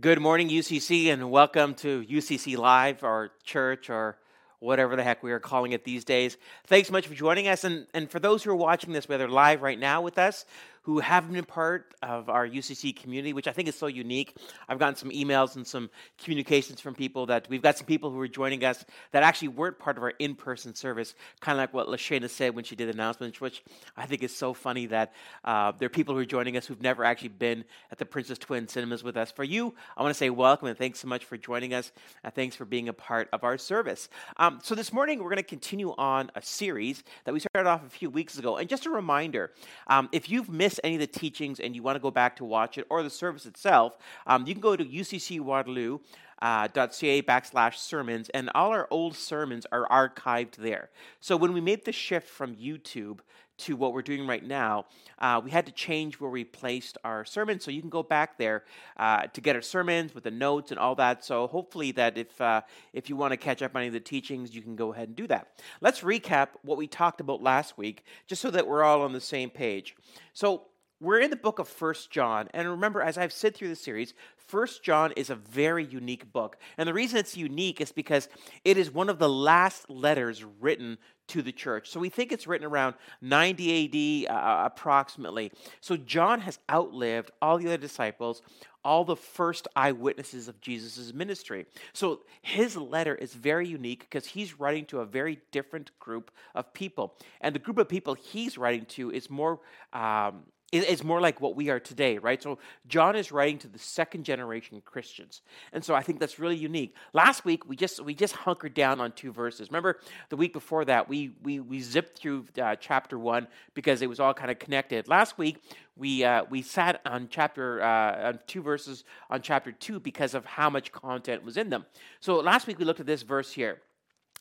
Good morning, UCC, and welcome to UCC Live, or church, or whatever the heck we are calling it these days. Thanks so much for joining us. And, and for those who are watching this, whether live right now with us who haven't been part of our UCC community, which I think is so unique. I've gotten some emails and some communications from people that we've got some people who are joining us that actually weren't part of our in person service, kind of like what Lashana said when she did the announcements, which I think is so funny that uh, there are people who are joining us who've never actually been at the Princess Twin Cinemas with us. For you, I want to say welcome and thanks so much for joining us, and thanks for being a part of our service. Um, so this morning, we're going to continue on a series that we started off a few weeks ago. And just a reminder um, if you've missed any of the teachings and you want to go back to watch it or the service itself, um, you can go to UCC Waterloo. Uh, backslash sermons and all our old sermons are archived there so when we made the shift from youtube to what we're doing right now, uh, we had to change where we placed our sermons. So you can go back there uh, to get our sermons with the notes and all that. So hopefully that if uh, if you want to catch up on any of the teachings, you can go ahead and do that. Let's recap what we talked about last week, just so that we're all on the same page. So we're in the book of First John, and remember, as I've said through the series, First John is a very unique book. And the reason it's unique is because it is one of the last letters written to the church. So we think it's written around 90 AD uh, approximately. So John has outlived all the other disciples, all the first eyewitnesses of Jesus' ministry. So his letter is very unique because he's writing to a very different group of people. And the group of people he's writing to is more. Um, it's more like what we are today, right? So John is writing to the second generation Christians, and so I think that's really unique. Last week we just we just hunkered down on two verses. Remember the week before that we we we zipped through uh, chapter one because it was all kind of connected. Last week we uh, we sat on chapter uh, on two verses on chapter two because of how much content was in them. So last week we looked at this verse here.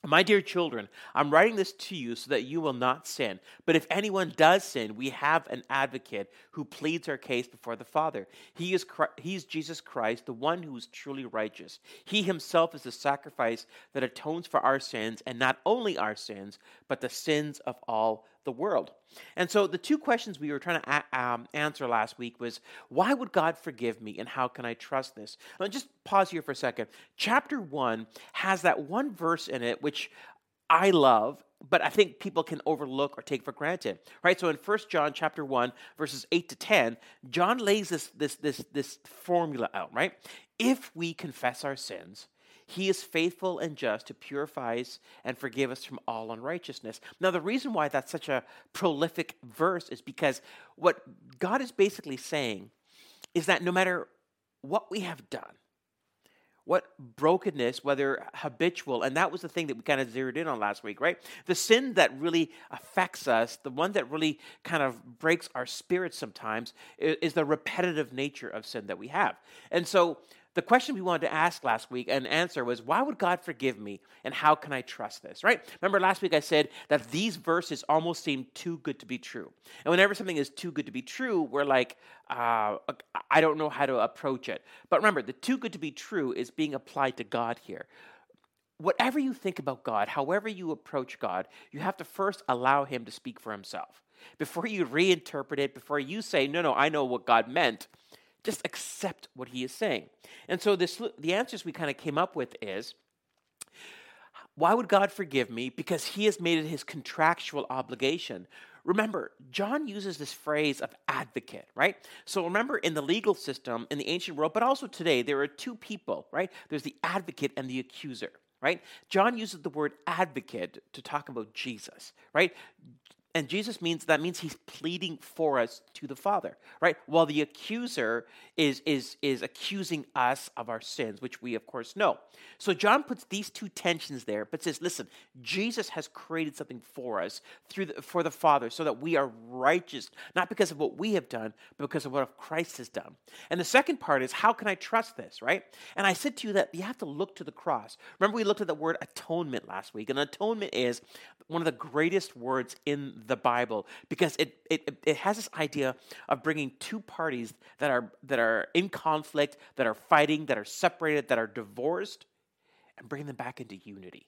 My dear children, I'm writing this to you so that you will not sin. But if anyone does sin, we have an advocate who pleads our case before the Father. He is Christ, he is Jesus Christ, the one who is truly righteous. He himself is the sacrifice that atones for our sins, and not only our sins, but the sins of all the world. And so the two questions we were trying to a- um, answer last week was why would God forgive me and how can I trust this? Now just pause here for a second. Chapter 1 has that one verse in it which I love but I think people can overlook or take for granted. Right? So in 1 John chapter 1 verses 8 to 10, John lays this this this this formula out, right? If we confess our sins, he is faithful and just to purify us and forgive us from all unrighteousness. Now, the reason why that's such a prolific verse is because what God is basically saying is that no matter what we have done, what brokenness, whether habitual, and that was the thing that we kind of zeroed in on last week, right? The sin that really affects us, the one that really kind of breaks our spirit sometimes, is the repetitive nature of sin that we have. And so the question we wanted to ask last week and answer was why would God forgive me and how can I trust this, right? Remember last week I said that these verses almost seem too good to be true. And whenever something is too good to be true, we're like, uh, I don't know how to approach it. But remember, the too good to be true is being applied to God here. Whatever you think about God, however you approach God, you have to first allow Him to speak for Himself. Before you reinterpret it, before you say, no, no, I know what God meant, just accept what he is saying. And so this, the answers we kind of came up with is why would God forgive me? Because he has made it his contractual obligation. Remember, John uses this phrase of advocate, right? So remember, in the legal system in the ancient world, but also today, there are two people, right? There's the advocate and the accuser, right? John uses the word advocate to talk about Jesus, right? And Jesus means that means he's pleading for us to the Father, right? While the accuser is is is accusing us of our sins, which we of course know. So John puts these two tensions there, but says, listen, Jesus has created something for us through the, for the Father, so that we are righteous, not because of what we have done, but because of what Christ has done. And the second part is, how can I trust this, right? And I said to you that you have to look to the cross. Remember, we looked at the word atonement last week, and atonement is one of the greatest words in the Bible because it, it, it has this idea of bringing two parties that are, that are in conflict, that are fighting, that are separated, that are divorced, and bringing them back into unity.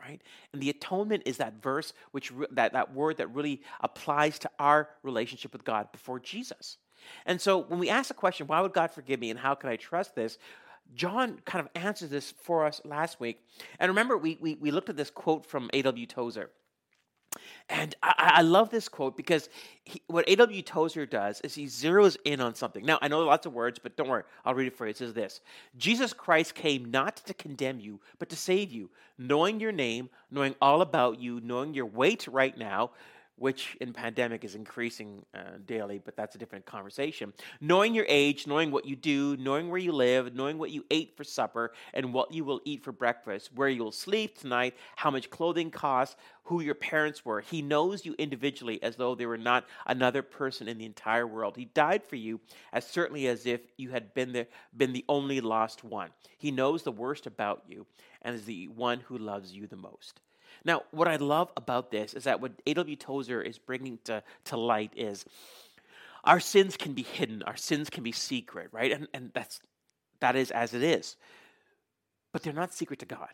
Right? And the atonement is that verse, which that, that word that really applies to our relationship with God before Jesus. And so when we ask the question, why would God forgive me and how can I trust this? John kind of answers this for us last week. And remember, we, we, we looked at this quote from A.W. Tozer. And I, I, love this quote because he, what A.W. Tozer does is he zeroes in on something. Now, I know lots of words, but don't worry. I'll read it for you. It says this Jesus Christ came not to condemn you, but to save you, knowing your name, knowing all about you, knowing your weight right now, which in pandemic is increasing uh, daily, but that's a different conversation. Knowing your age, knowing what you do, knowing where you live, knowing what you ate for supper and what you will eat for breakfast, where you'll sleep tonight, how much clothing costs, who your parents were. He knows you individually as though they were not another person in the entire world. He died for you as certainly as if you had been the, been the only lost one. He knows the worst about you and is the one who loves you the most. Now, what I love about this is that what A.W. Tozer is bringing to, to light is our sins can be hidden, our sins can be secret, right? And, and that's, that is as it is. But they're not secret to God,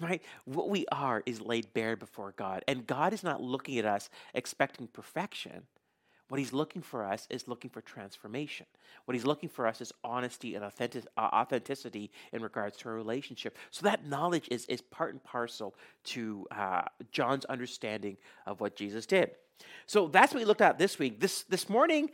right? What we are is laid bare before God. And God is not looking at us expecting perfection. What he's looking for us is looking for transformation. What he's looking for us is honesty and authentic, uh, authenticity in regards to a relationship. So that knowledge is, is part and parcel to uh, John's understanding of what Jesus did. So that's what we looked at this week. This this morning,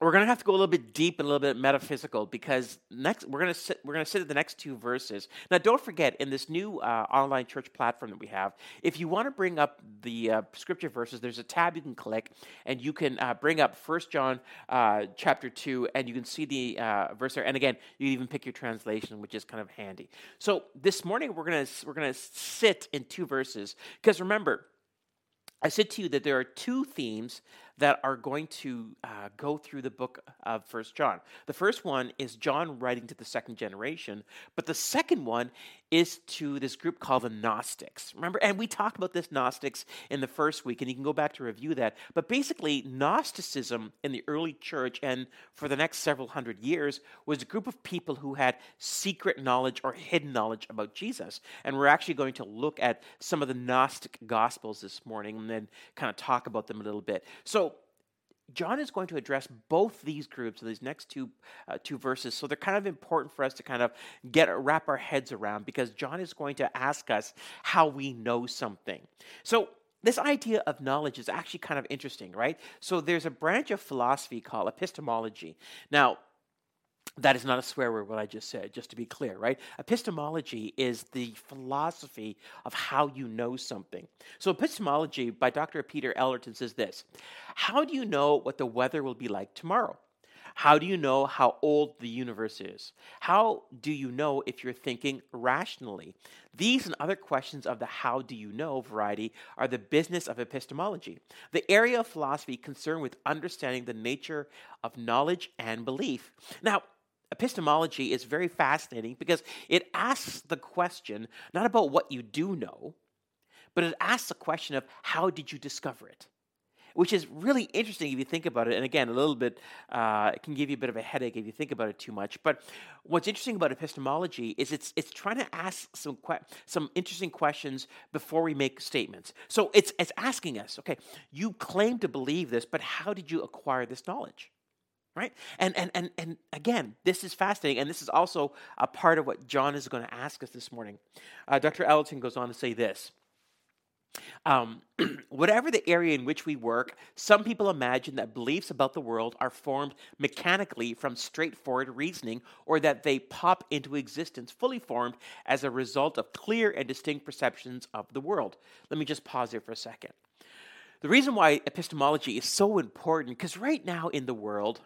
we're going to have to go a little bit deep and a little bit metaphysical because next we're going to sit we're going to sit at the next two verses. Now, don't forget in this new uh, online church platform that we have, if you want to bring up the uh, scripture verses, there's a tab you can click and you can uh, bring up First John uh, chapter two, and you can see the uh, verse there. And again, you can even pick your translation, which is kind of handy. So this morning we're going to we're going to sit in two verses because remember. I said to you that there are two themes that are going to uh, go through the book of First John. The first one is John writing to the second generation, but the second one is to this group called the Gnostics. Remember, and we talked about this Gnostics in the first week, and you can go back to review that. But basically, Gnosticism in the early church and for the next several hundred years was a group of people who had secret knowledge or hidden knowledge about Jesus. And we're actually going to look at some of the Gnostic Gospels this morning and then kind of talk about them a little bit. So John is going to address both these groups in these next two uh, two verses. So they're kind of important for us to kind of get wrap our heads around because John is going to ask us how we know something. So this idea of knowledge is actually kind of interesting, right? So there's a branch of philosophy called epistemology. Now, that is not a swear word, what I just said, just to be clear, right? Epistemology is the philosophy of how you know something. So, epistemology by Dr. Peter Ellerton says this How do you know what the weather will be like tomorrow? How do you know how old the universe is? How do you know if you're thinking rationally? These and other questions of the how do you know variety are the business of epistemology, the area of philosophy concerned with understanding the nature of knowledge and belief. Now, epistemology is very fascinating because it asks the question not about what you do know, but it asks the question of how did you discover it? Which is really interesting if you think about it. And again, a little bit, uh, it can give you a bit of a headache if you think about it too much. But what's interesting about epistemology is it's, it's trying to ask some, que- some interesting questions before we make statements. So it's, it's asking us, okay, you claim to believe this, but how did you acquire this knowledge? Right and and and and again this is fascinating and this is also a part of what john is going to ask us this morning uh, dr ellerton goes on to say this um, whatever the area in which we work, some people imagine that beliefs about the world are formed mechanically from straightforward reasoning, or that they pop into existence fully formed as a result of clear and distinct perceptions of the world. Let me just pause here for a second. The reason why epistemology is so important, because right now in the world,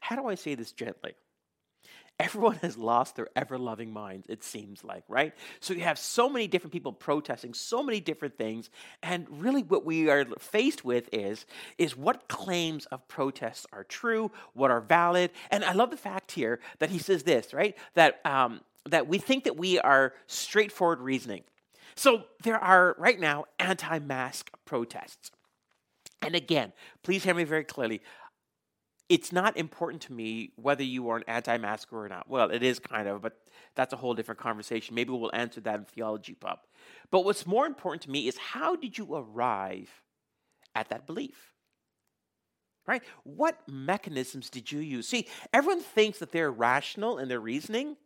how do I say this gently? Everyone has lost their ever loving minds, it seems like, right? So you have so many different people protesting so many different things. And really, what we are faced with is, is what claims of protests are true, what are valid. And I love the fact here that he says this, right? That, um, that we think that we are straightforward reasoning. So there are right now anti mask protests. And again, please hear me very clearly it's not important to me whether you are an anti-masker or not. Well, it is kind of, but that's a whole different conversation. Maybe we'll answer that in theology pub. But what's more important to me is how did you arrive at that belief? right? What mechanisms did you use? See, everyone thinks that they're rational in their reasoning.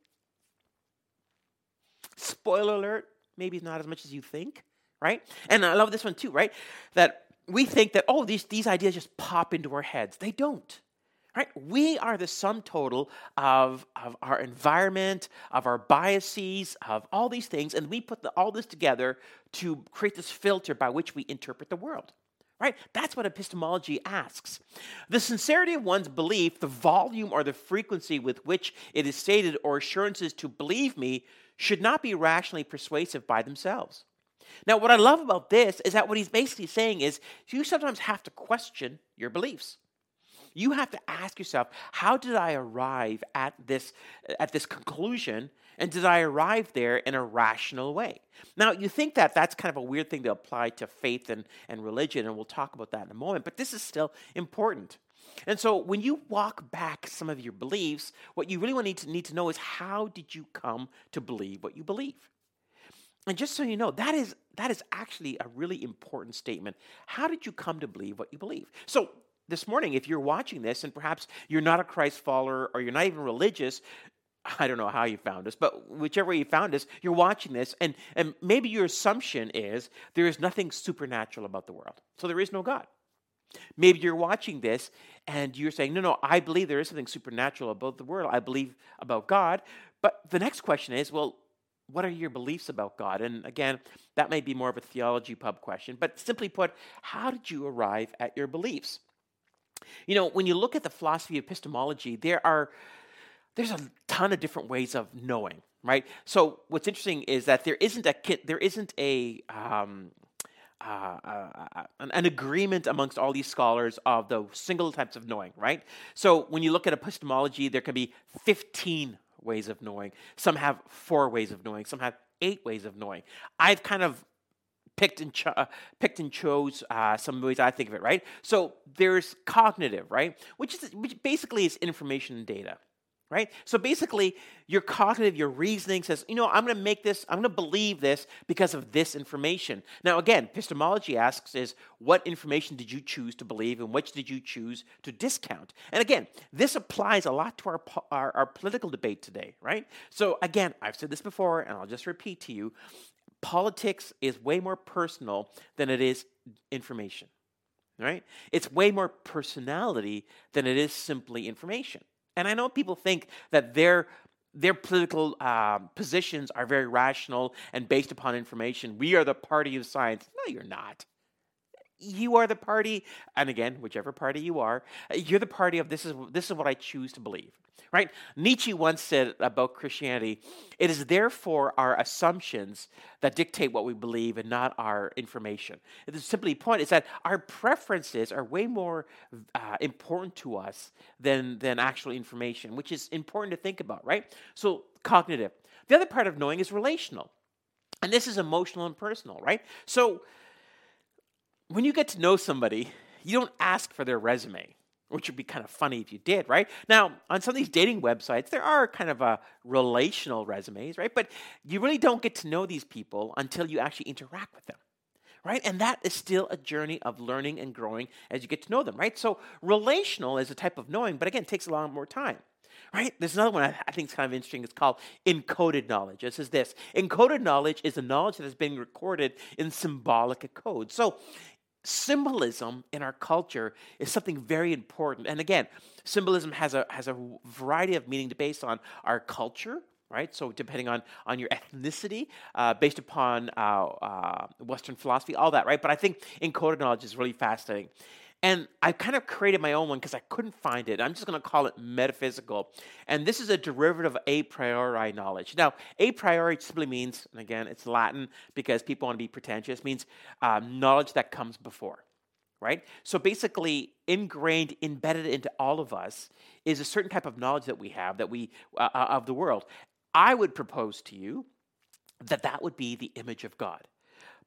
Spoiler alert, maybe not as much as you think, right? And I love this one too, right? That we think that, oh, these, these ideas just pop into our heads. They don't. Right? We are the sum total of, of our environment, of our biases, of all these things, and we put the, all this together to create this filter by which we interpret the world. Right? That's what epistemology asks. The sincerity of one's belief, the volume or the frequency with which it is stated, or assurances to believe me, should not be rationally persuasive by themselves. Now, what I love about this is that what he's basically saying is you sometimes have to question your beliefs. You have to ask yourself, how did I arrive at this at this conclusion and did I arrive there in a rational way? Now, you think that that's kind of a weird thing to apply to faith and, and religion, and we'll talk about that in a moment, but this is still important. And so when you walk back some of your beliefs, what you really want to need to, know is how did you come to believe what you believe? And just so you know, that is that is actually a really important statement. How did you come to believe what you believe? So this morning, if you're watching this and perhaps you're not a Christ follower or you're not even religious, I don't know how you found us, but whichever way you found us, you're watching this, and, and maybe your assumption is there is nothing supernatural about the world. So there is no God. Maybe you're watching this and you're saying, no, no, I believe there is something supernatural about the world. I believe about God. But the next question is, well, what are your beliefs about God? And again, that may be more of a theology pub question, but simply put, how did you arrive at your beliefs? You know, when you look at the philosophy of epistemology, there are there's a ton of different ways of knowing, right? So what's interesting is that there isn't a there isn't a um, uh, uh, uh, an, agreement amongst all these scholars of the single types of knowing, right? So when you look at epistemology, there can be 15 ways of knowing. Some have four ways of knowing. Some have eight ways of knowing. I've kind of picked and cho- picked and chose uh, some ways I think of it, right? So there's cognitive, right, which is which basically is information and data, right? So basically, your cognitive, your reasoning says, you know, I'm going to make this, I'm going to believe this because of this information. Now, again, epistemology asks is what information did you choose to believe and which did you choose to discount? And again, this applies a lot to our, our, our political debate today, right? So again, I've said this before and I'll just repeat to you politics is way more personal than it is information, right? It's way more personality than it is simply information. And I know people think that their their political uh, positions are very rational and based upon information. We are the party of science. No, you're not you are the party and again whichever party you are you're the party of this is this is what i choose to believe right? Nietzsche once said about christianity it is therefore our assumptions that dictate what we believe and not our information. The simply point is that our preferences are way more uh, important to us than than actual information which is important to think about right? So cognitive. The other part of knowing is relational and this is emotional and personal right? So when you get to know somebody, you don't ask for their resume, which would be kind of funny if you did, right? Now, on some of these dating websites, there are kind of a uh, relational resumes, right? But you really don't get to know these people until you actually interact with them. Right? And that is still a journey of learning and growing as you get to know them, right? So, relational is a type of knowing, but again, it takes a lot more time right? There's another one I, think is kind of interesting. It's called encoded knowledge. It says this encoded knowledge is the knowledge that has been recorded in symbolic code. So symbolism in our culture is something very important. And again, symbolism has a has a variety of meaning based on our culture, right? So depending on on your ethnicity, uh, based upon uh, uh, Western philosophy, all that, right? But I think encoded knowledge is really fascinating. And I kind of created my own one because I couldn't find it. I'm just going to call it metaphysical. And this is a derivative of a priori knowledge. Now, a priori simply means, and again, it's Latin because people want to be pretentious, means um, knowledge that comes before, right? So basically, ingrained, embedded into all of us is a certain type of knowledge that we have that we uh, uh of the world. I would propose to you that that would be the image of God.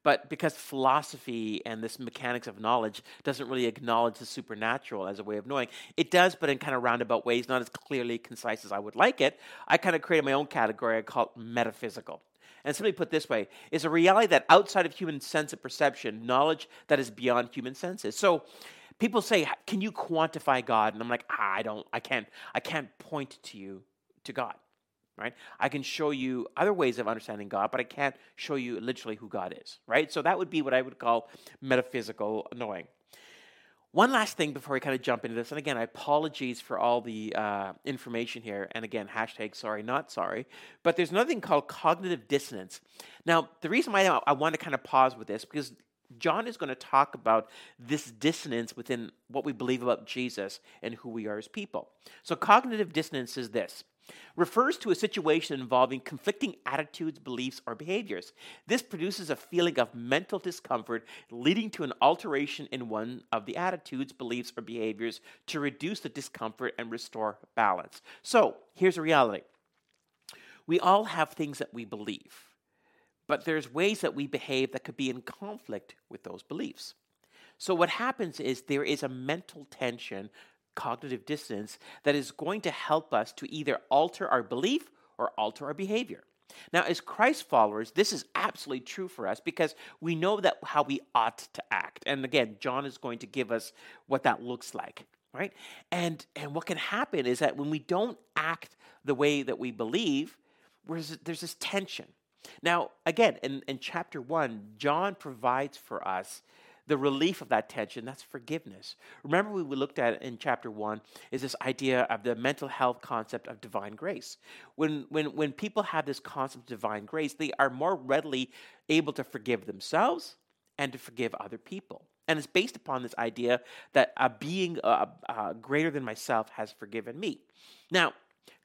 But because philosophy and this mechanics of knowledge doesn't really acknowledge the supernatural as a way of knowing, it does, but in kind of roundabout ways, not as clearly concise as I would like it. I kind of created my own category I call it metaphysical. And simply put this way, is a reality that outside of human sense of perception, knowledge that is beyond human senses. So People say, "Can you quantify God?" And I'm like, ah, "I don't. I can't. I can't point to you to God." Right? I can show you other ways of understanding God, but I can't show you literally who God is. Right? So that would be what I would call metaphysical knowing. One last thing before we kind of jump into this, and again, I apologize for all the uh, information here, and again, hashtag sorry, not sorry, but there's another thing called cognitive dissonance. Now, the reason why I want to kind of pause with this, because John is going to talk about this dissonance within what we believe about Jesus and who we are as people. So, cognitive dissonance is this refers to a situation involving conflicting attitudes, beliefs, or behaviors. This produces a feeling of mental discomfort, leading to an alteration in one of the attitudes, beliefs, or behaviors to reduce the discomfort and restore balance. So, here's a reality we all have things that we believe but there's ways that we behave that could be in conflict with those beliefs. So, what happens is there is a mental tension, cognitive dissonance, that is going to help us to either alter our belief or alter our behavior. Now, as Christ followers, this is absolutely true for us because we know that how we ought to act. And again, John is going to give us what that looks like, right? And and what can happen is that when we don't act the way that we believe, there's, there's this tension. Now, again, in, in chapter one, John provides for us the relief of that tension that's forgiveness. Remember we looked at in chapter one is this idea of the mental health concept of divine grace. When when when people have this concept of divine grace they are more readily able to forgive themselves and to forgive other people. And it's based upon this idea that a being uh, uh, greater than myself has forgiven me. Now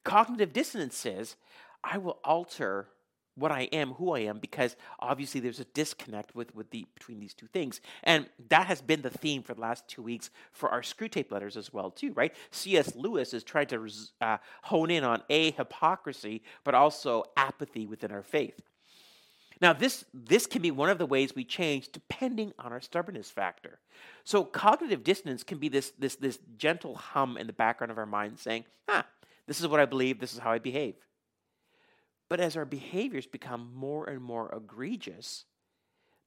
cognitive dissonance says i will alter what I am, who I am, because obviously there's a disconnect with, with the between these two things. And that has been the theme for the last two weeks for our Screwtape letters as well, too, right? C.S. Lewis is trying to uh, hone in on a hypocrisy, but also apathy within our faith. Now, this, this can be one of the ways we change depending on our stubbornness factor. So, cognitive dissonance can be this, this, this gentle hum in the background of our mind saying, ah, this is what I believe, this is how I behave. But as our behaviors become more and more egregious,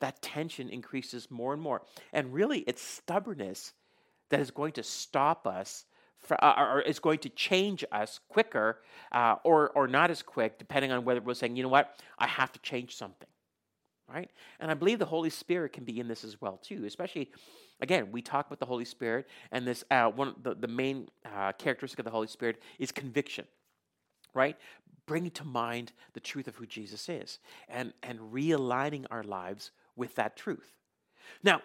that tension increases more and more. And really, it's stubbornness that is going to stop us, uh, or is going to change us quicker uh, or, or not as quick, depending on whether we're saying, you know what, I have to change something. Right? And I believe the Holy Spirit can be in this as well, too, especially. Again, we talk about the Holy Spirit, and this uh, one the, the main uh, characteristic of the Holy Spirit is conviction right? Bringing to mind the truth of who Jesus is and, and realigning our lives with that truth. Now,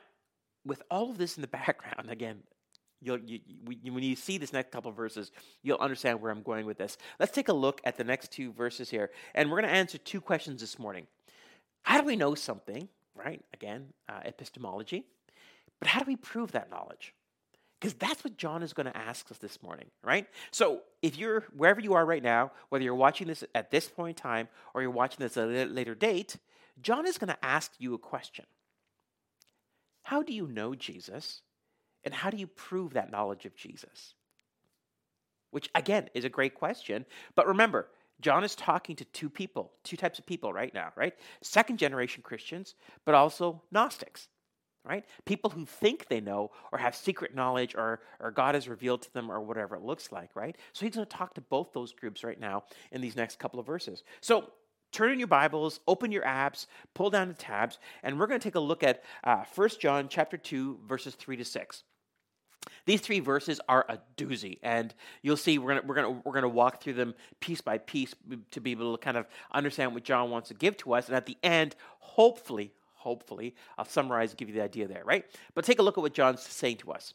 with all of this in the background, again, you'll, you, you, when you see this next couple verses, you'll understand where I'm going with this. Let's take a look at the next two verses here, and we're going to answer two questions this morning. How do we know something, right? Again, uh, epistemology. But how do we prove that knowledge? Because that's what John is going to ask us this morning, right? So if you're wherever you are right now, whether you're watching this at this point in time or you're watching this at a later date, John is going to ask you a question. How do you know Jesus? And how do you prove that knowledge of Jesus? Which, again, is a great question. But remember, John is talking to two people, two types of people right now, right? Second generation Christians, but also Gnostics right? People who think they know or have secret knowledge or, or God has revealed to them or whatever it looks like, right? So he's going to talk to both those groups right now in these next couple of verses. So turn in your Bibles, open your apps, pull down the tabs, and we're going to take a look at uh, 1 John chapter 2, verses 3 to 6. These three verses are a doozy, and you'll see we're gonna we're gonna we're gonna walk through them piece by piece to be able to kind of understand what John wants to give to us, and at the end, hopefully, hopefully. I'll summarize and give you the idea there, right? But take a look at what John's saying to us.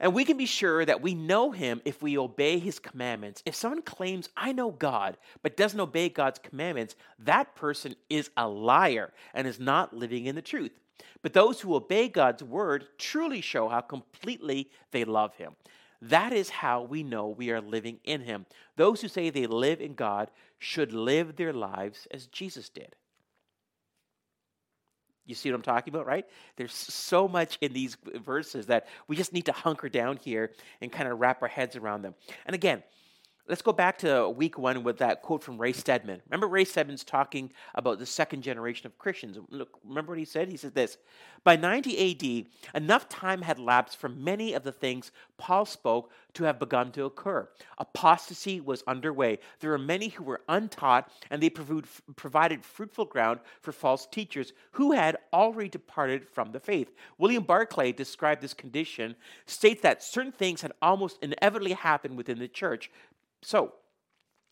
And we can be sure that we know him if we obey his commandments. If someone claims, I know God, but doesn't obey God's commandments, that person is a liar and is not living in the truth. But those who obey God's word truly show how completely they love him. That is how we know we are living in him. Those who say they live in God should live their lives as Jesus did. You see what I'm talking about, right? There's so much in these verses that we just need to hunker down here and kind of wrap our heads around them. And again, Let's go back to week one with that quote from Ray Stedman. Remember, Ray Stedman's talking about the second generation of Christians. Look, remember what he said? He said this By 90 AD, enough time had lapsed for many of the things Paul spoke to have begun to occur. Apostasy was underway. There were many who were untaught, and they provided fruitful ground for false teachers who had already departed from the faith. William Barclay described this condition, states that certain things had almost inevitably happened within the church so,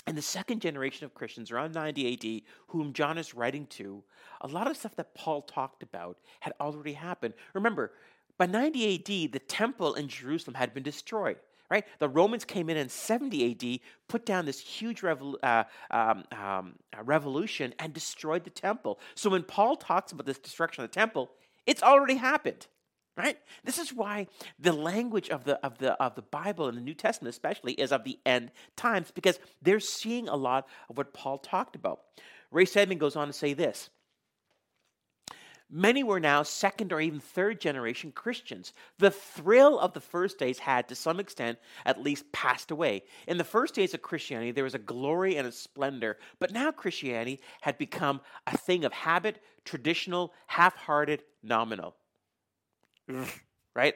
in the second generation of Christians around 90 AD, whom John is writing to, a lot of stuff that Paul talked about had already happened. Remember, by 90 AD, the temple in Jerusalem had been destroyed. Right? The Romans came in in 70 AD, put down this huge revol- uh, um, um, revolution, and destroyed the temple. So when Paul talks about this destruction of the temple, it's already happened right this is why the language of the of the of the bible and the new testament especially is of the end times because they're seeing a lot of what paul talked about ray Stedman goes on to say this Many were now second or even third generation Christians. The thrill of the first days had, to some extent, at least passed away. In the first days of Christianity, there was a glory and a splendor, but now Christianity had become a thing of habit, traditional, half hearted, nominal right?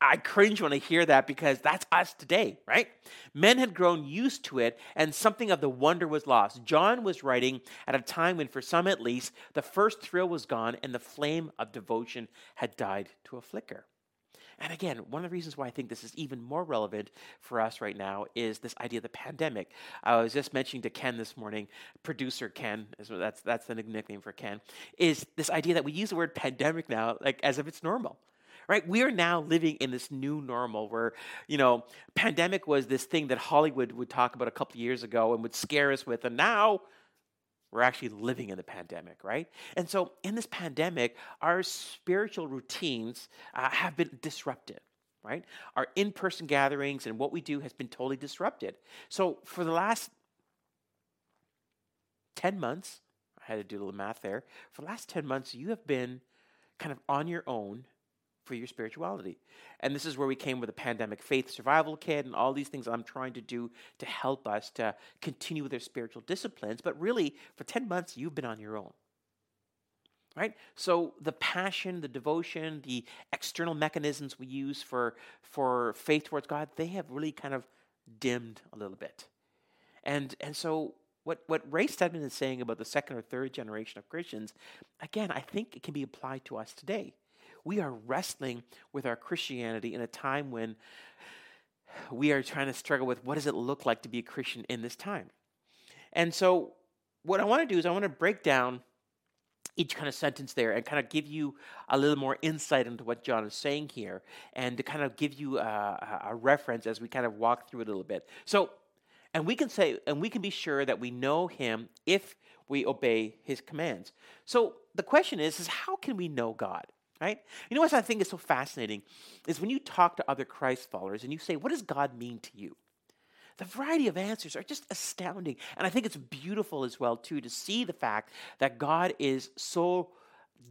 I cringe when I hear that because that's us today, right? Men had grown used to it and something of the wonder was lost. John was writing at a time when, for some at least, the first thrill was gone and the flame of devotion had died to a flicker. And again, one of the reasons why I think this is even more relevant for us right now is this idea of the pandemic. I was just mentioning to Ken this morning, producer Ken, that's that's the nickname for Ken, is this idea that we use the word pandemic now like as if it's normal right? We are now living in this new normal where, you know, pandemic was this thing that Hollywood would talk about a couple years ago and would scare us with. And now we're actually living in the pandemic, right? And so in this pandemic, our spiritual routines uh, have been disrupted right? Our in person gatherings and what we do has been totally disrupted. So, for the last 10 months, I had to do a little math there. For the last 10 months, you have been kind of on your own for your spirituality. And this is where we came with a pandemic faith survival kit and all these things I'm trying to do to help us to continue with our spiritual disciplines. But really, for 10 months, you've been on your own. Right? So the passion, the devotion, the external mechanisms we use for, for faith towards God, they have really kind of dimmed a little bit. And, and so what, what Ray Stedman is saying about the second or third generation of Christians, again, I think it can be applied to us today we are wrestling with our Christianity in a time when we are trying to struggle with what does it look like to be a Christian in this time. And so, what I want to do is I want to break down each kind of sentence there and kind of give you a little more insight into what John is saying here and to kind of give you uh, a, a reference as we kind of walk through it a little bit. So, and we can say, and we can be sure that we know him if we obey his commands. So the question is, is how can we know God? Right? You know what I think is so fascinating is when you talk to other Christ followers and you say, What does God mean to you? The variety of answers are just astounding. And I think it's beautiful as well, too, to see the fact that God is so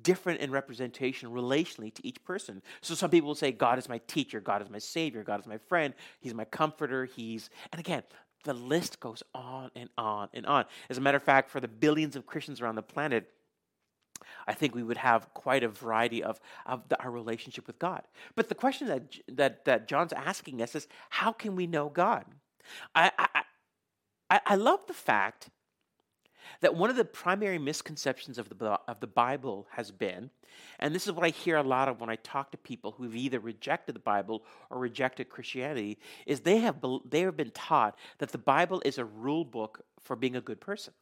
different in representation relationally to each person. So some people will say, God is my teacher, God is my savior, God is my friend, He's my comforter, He's. And again, the list goes on and on and on. As a matter of fact, for the billions of Christians around the planet, I think we would have quite a variety of, of the, our relationship with God. But the question that, that, that John's asking us is how can we know God? I, I, I, I love the fact that one of the primary misconceptions of the, of the Bible has been, and this is what I hear a lot of when I talk to people who've either rejected the Bible or rejected Christianity, is they have, they have been taught that the Bible is a rule book for being a good person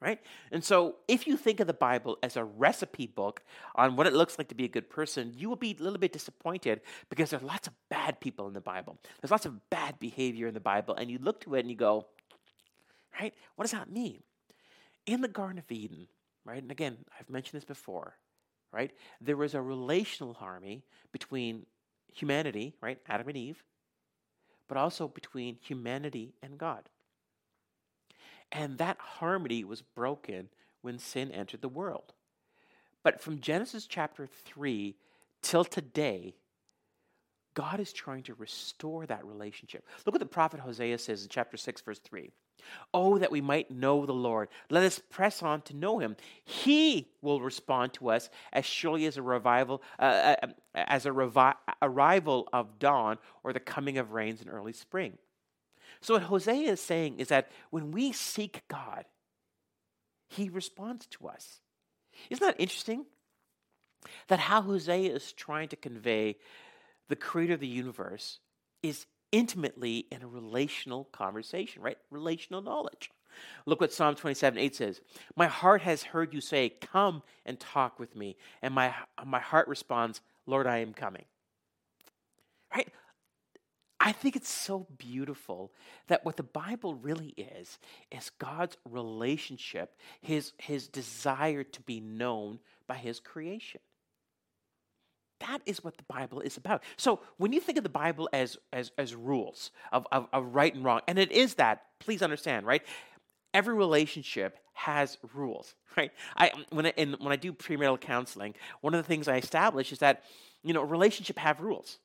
right? And so, if you think of the Bible as a recipe book on what it looks like to be a good person, you will be a little bit disappointed because there's lots of bad people in the Bible. There's lots of bad behavior in the Bible, and you look to it and you go, right? What does that mean? In the Garden of Eden, right? And again, I've mentioned this before, right? There was a relational harmony between humanity, right? Adam and Eve, but also between humanity and God. And that harmony was broken when sin entered the world. But from Genesis chapter 3 till today, God is trying to restore that relationship. Look what the prophet Hosea says in chapter 6, verse 3. Oh, that we might know the Lord. Let us press on to know him. He will respond to us as surely as a revival, uh, uh, as a revi- arrival of dawn or the coming of rains in early spring. So, what Hosea is saying is that when we seek God, he responds to us. Isn't that interesting? That how Hosea is trying to convey the creator of the universe is intimately in a relational conversation, right? Relational knowledge. Look what Psalm 27 8 says. My heart has heard you say, Come and talk with me. And my, my heart responds, Lord, I am coming. Right? Think it's so beautiful that what the Bible really is, is God's relationship, his, his desire to be known by his creation. That is what the Bible is about. So when you think of the Bible as, as, as rules of, of, of right and wrong, and it is that, please understand, right? Every relationship has rules, right? I, when, I, in, when I do premarital counseling, one of the things I establish is that, you know, relationship have rules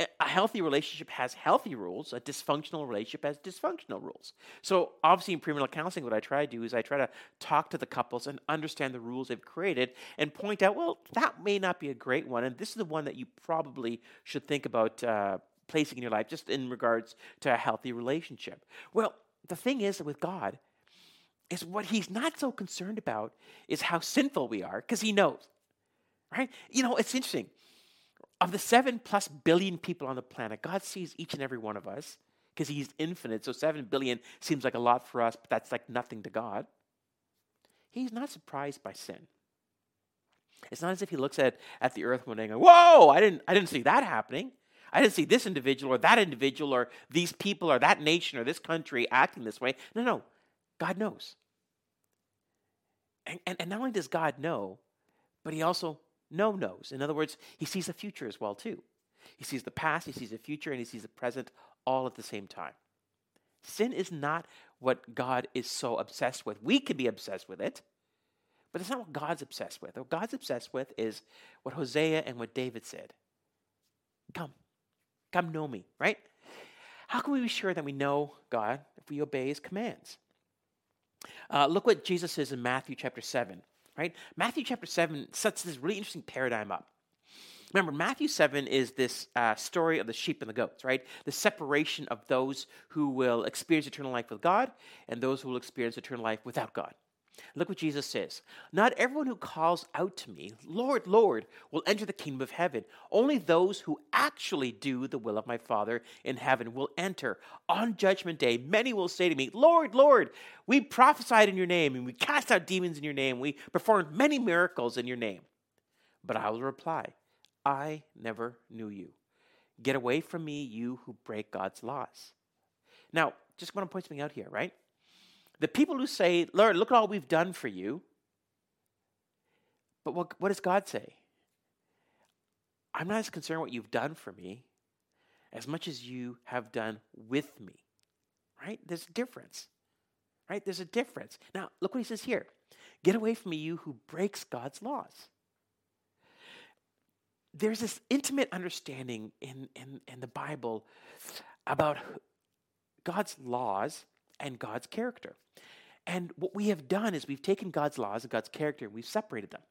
a healthy relationship has healthy rules. A dysfunctional relationship has dysfunctional rules. So, obviously, in premarital counseling, what I try to do is I try to talk to the couples and understand the rules they've created and point out, well, that may not be a great one, and this is the one that you probably should think about uh, placing in your life, just in regards to a healthy relationship. Well, the thing is with God, is what He's not so concerned about is how sinful we are, because He knows, right? You know, it's interesting of the seven plus billion people on the planet, God sees each and every one of us because He's infinite. So seven billion seems like a lot for us, but that's like nothing to God. He's not surprised by sin. It's not as if He looks at, at the earth one day and goes, Whoa, I didn't, I didn't see that happening. I didn't see this individual or that individual or these people or that nation or this country acting this way. No, no. God knows. And, and, and not only does God know, but He also no knows. In other words, he sees the future as well too. He sees the past, he sees the future, and he sees the present all at the same time. Sin is not what God is so obsessed with. We can be obsessed with it, but it's not what God's obsessed with. What God's obsessed with is what Hosea and what David said. Come, come know me, right? How can we be sure that we know God if we obey his commands? Uh, look what Jesus says in Matthew chapter 7 right? Matthew chapter 7 sets this really interesting paradigm up. Remember, Matthew 7 is this uh, story of the sheep and the goats, right? The separation of those who will experience eternal life with God and those who will experience eternal life without God. Look what Jesus says. Not everyone who calls out to me, Lord, Lord, will enter the kingdom of heaven. Only those who actually do the will of my Father in heaven will enter. On judgment day, many will say to me, Lord, Lord, we prophesied in your name, and we cast out demons in your name. We performed many miracles in your name. But I will reply, I never knew you. Get away from me, you who break God's laws. Now, just want to point something out here, right? The people who say, Lord, look at all we've done for you. But what, what does God say? I'm not as concerned what you've done for me as much as you have done with me. Right? There's a difference. Right? There's a difference. Now, look what he says here Get away from me, you who breaks God's laws. There's this intimate understanding in, in, in the Bible about God's laws and God's character. And what we have done is we've taken God's laws and God's character and we've separated them.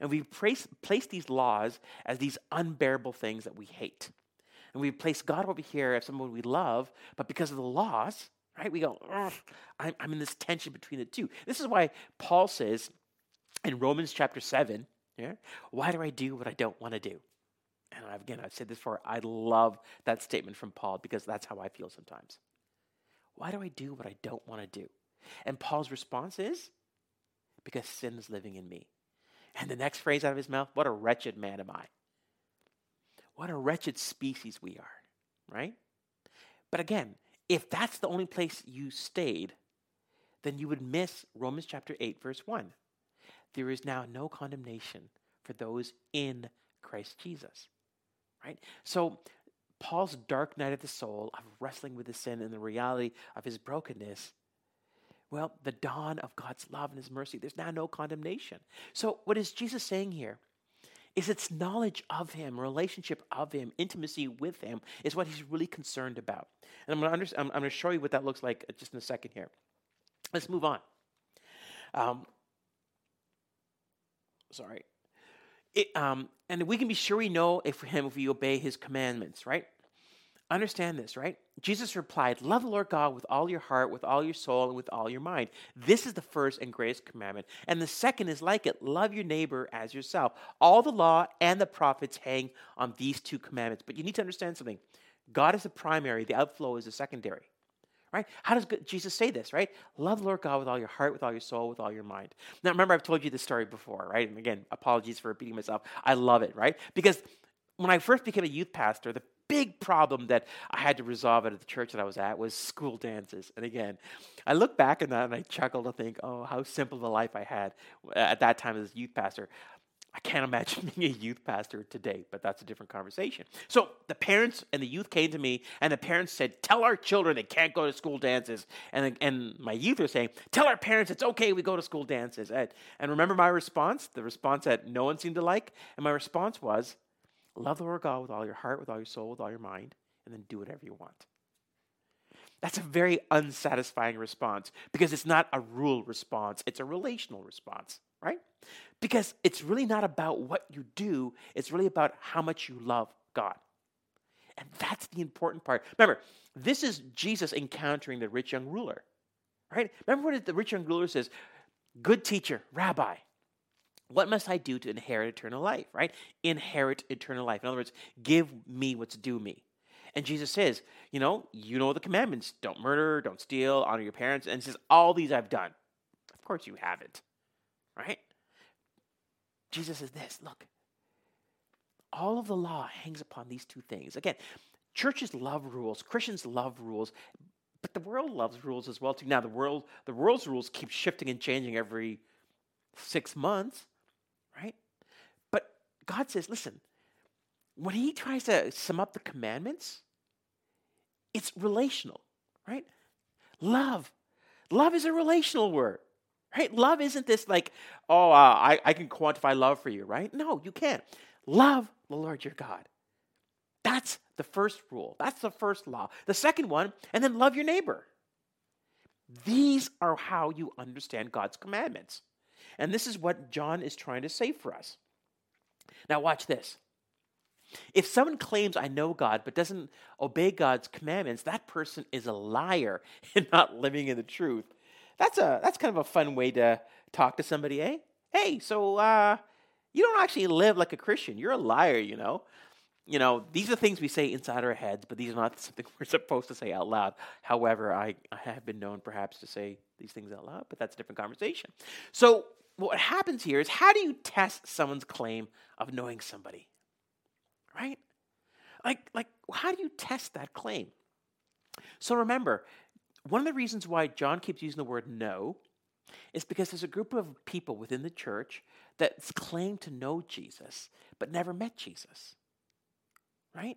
And we've placed, placed these laws as these unbearable things that we hate. And we've placed God over here as someone we love, but because of the laws, right, we go, I'm, I'm in this tension between the two. This is why Paul says in Romans chapter 7, yeah, why do I do what I don't want to do? And again, I've said this before, I love that statement from Paul because that's how I feel sometimes. Why do I do what I don't want to do? And Paul's response is, because sin is living in me. And the next phrase out of his mouth, what a wretched man am I. What a wretched species we are, right? But again, if that's the only place you stayed, then you would miss Romans chapter 8, verse 1. There is now no condemnation for those in Christ Jesus. Right? So Paul's dark night of the soul of wrestling with his sin and the reality of his brokenness, well, the dawn of God's love and his mercy, there's now no condemnation. So, what is Jesus saying here? is its knowledge of Him, relationship of Him, intimacy with Him is what He's really concerned about. And I'm going to I'm, I'm to show you what that looks like just in a second here. Let's move on. Um, sorry. It, um, and we can be sure we know if him if we obey his commandments, right? Understand this, right? Jesus replied, Love the Lord God with all your heart, with all your soul, and with all your mind. This is the first and greatest commandment. And the second is like it love your neighbor as yourself. All the law and the prophets hang on these two commandments. But you need to understand something God is the primary, the outflow is the secondary. Right? How does Jesus say this, right? Love Lord God with all your heart, with all your soul, with all your mind. Now, remember, I've told you this story before, right? And again, apologies for repeating myself. I love it, right? Because when I first became a youth pastor, the big problem that I had to resolve at the church that I was at was school dances. And again, I look back on that and I chuckle to think, oh, how simple the life I had at that time as a youth pastor. I can't imagine being a youth pastor today, but that's a different conversation. So the parents and the youth came to me, and the parents said, "Tell our children they can't go to school dances." And and my youth are saying, "Tell our parents it's okay we go to school dances." And, and remember my response, the response that no one seemed to like, and my response was, "Love the Lord God with all your heart, with all your soul, with all your mind, and then do whatever you want." That's a very unsatisfying response because it's not a rule response; it's a relational response? Because it's really not about what you do, it's really about how much you love God. And that's the important part. Remember, this is Jesus encountering the rich young ruler, right? Remember what the rich young ruler says Good teacher, rabbi, what must I do to inherit eternal life, right? Inherit eternal life. In other words, give me what's due me. And Jesus says, you know, you know the commandments don't murder, don't steal, honor your parents. And says, all these I've done. Of course you haven't right? Jesus says this look, all of the law hangs upon these two things. Again, churches love rules, Christians love rules, but the world loves rules as well too. Now the world, the world's rules keep shifting and changing every six months, right? But God says, listen, when He tries to sum up the commandments, it's relational, right? Love. Love is a relational word. Right? Love isn't this like, oh, uh, I, I can quantify love for you, right? No, you can't. Love the Lord your God. That's the first rule. That's the first law. The second one, and then love your neighbor. These are how you understand God's commandments. And this is what John is trying to say for us. Now, watch this. If someone claims, I know God, but doesn't obey God's commandments, that person is a liar and not living in the truth. That's a that's kind of a fun way to talk to somebody, eh? Hey, so uh, you don't actually live like a Christian. You're a liar, you know. You know, these are things we say inside our heads, but these are not something we're supposed to say out loud. However, I, I have been known perhaps to say these things out loud, but that's a different conversation. So, what happens here is how do you test someone's claim of knowing somebody? Right? Like, like how do you test that claim? So remember, one of the reasons why John keeps using the word know is because there's a group of people within the church that claim to know Jesus but never met Jesus. Right?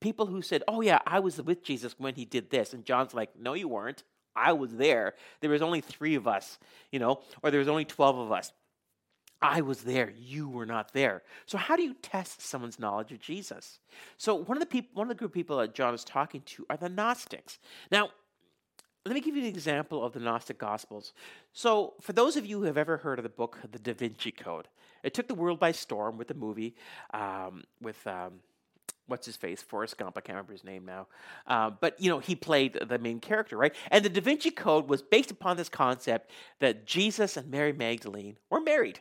People who said, "Oh yeah, I was with Jesus when he did this." And John's like, "No you weren't. I was there. There was only 3 of us, you know, or there was only 12 of us. I was there. You were not there. So how do you test someone's knowledge of Jesus? So one of the people, one of the group of people that John is talking to are the Gnostics. Now, let me give you an example of the Gnostic Gospels. So, for those of you who have ever heard of the book The Da Vinci Code, it took the world by storm with the movie um, with. Um, what's his face? Forrest Gump. I can't remember his name now. Uh, but, you know, he played the main character, right? And the Da Vinci Code was based upon this concept that Jesus and Mary Magdalene were married,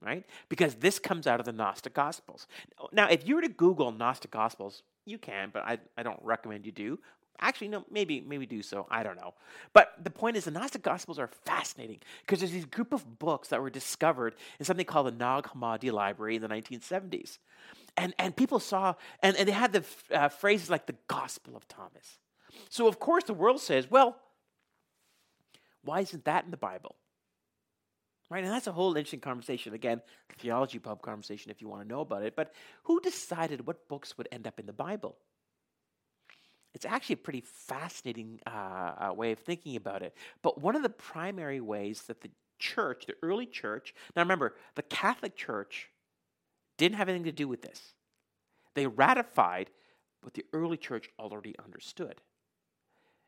right? Because this comes out of the Gnostic Gospels. Now, if you were to Google Gnostic Gospels, you can, but I, I don't recommend you do. Actually, no, maybe maybe do so. I don't know. But the point is, the Gnostic Gospels are fascinating because there's these group of books that were discovered in something called the Nag Hammadi Library in the 1970s, and and people saw and, and they had the uh, phrases like the Gospel of Thomas. So of course the world says, well, why isn't that in the Bible? Right, and that's a whole interesting conversation. Again, theology pub conversation if you want to know about it. But who decided what books would end up in the Bible? It's actually a pretty fascinating uh, uh, way of thinking about it. But one of the primary ways that the church, the early church, now remember, the Catholic Church didn't have anything to do with this. They ratified what the early church already understood.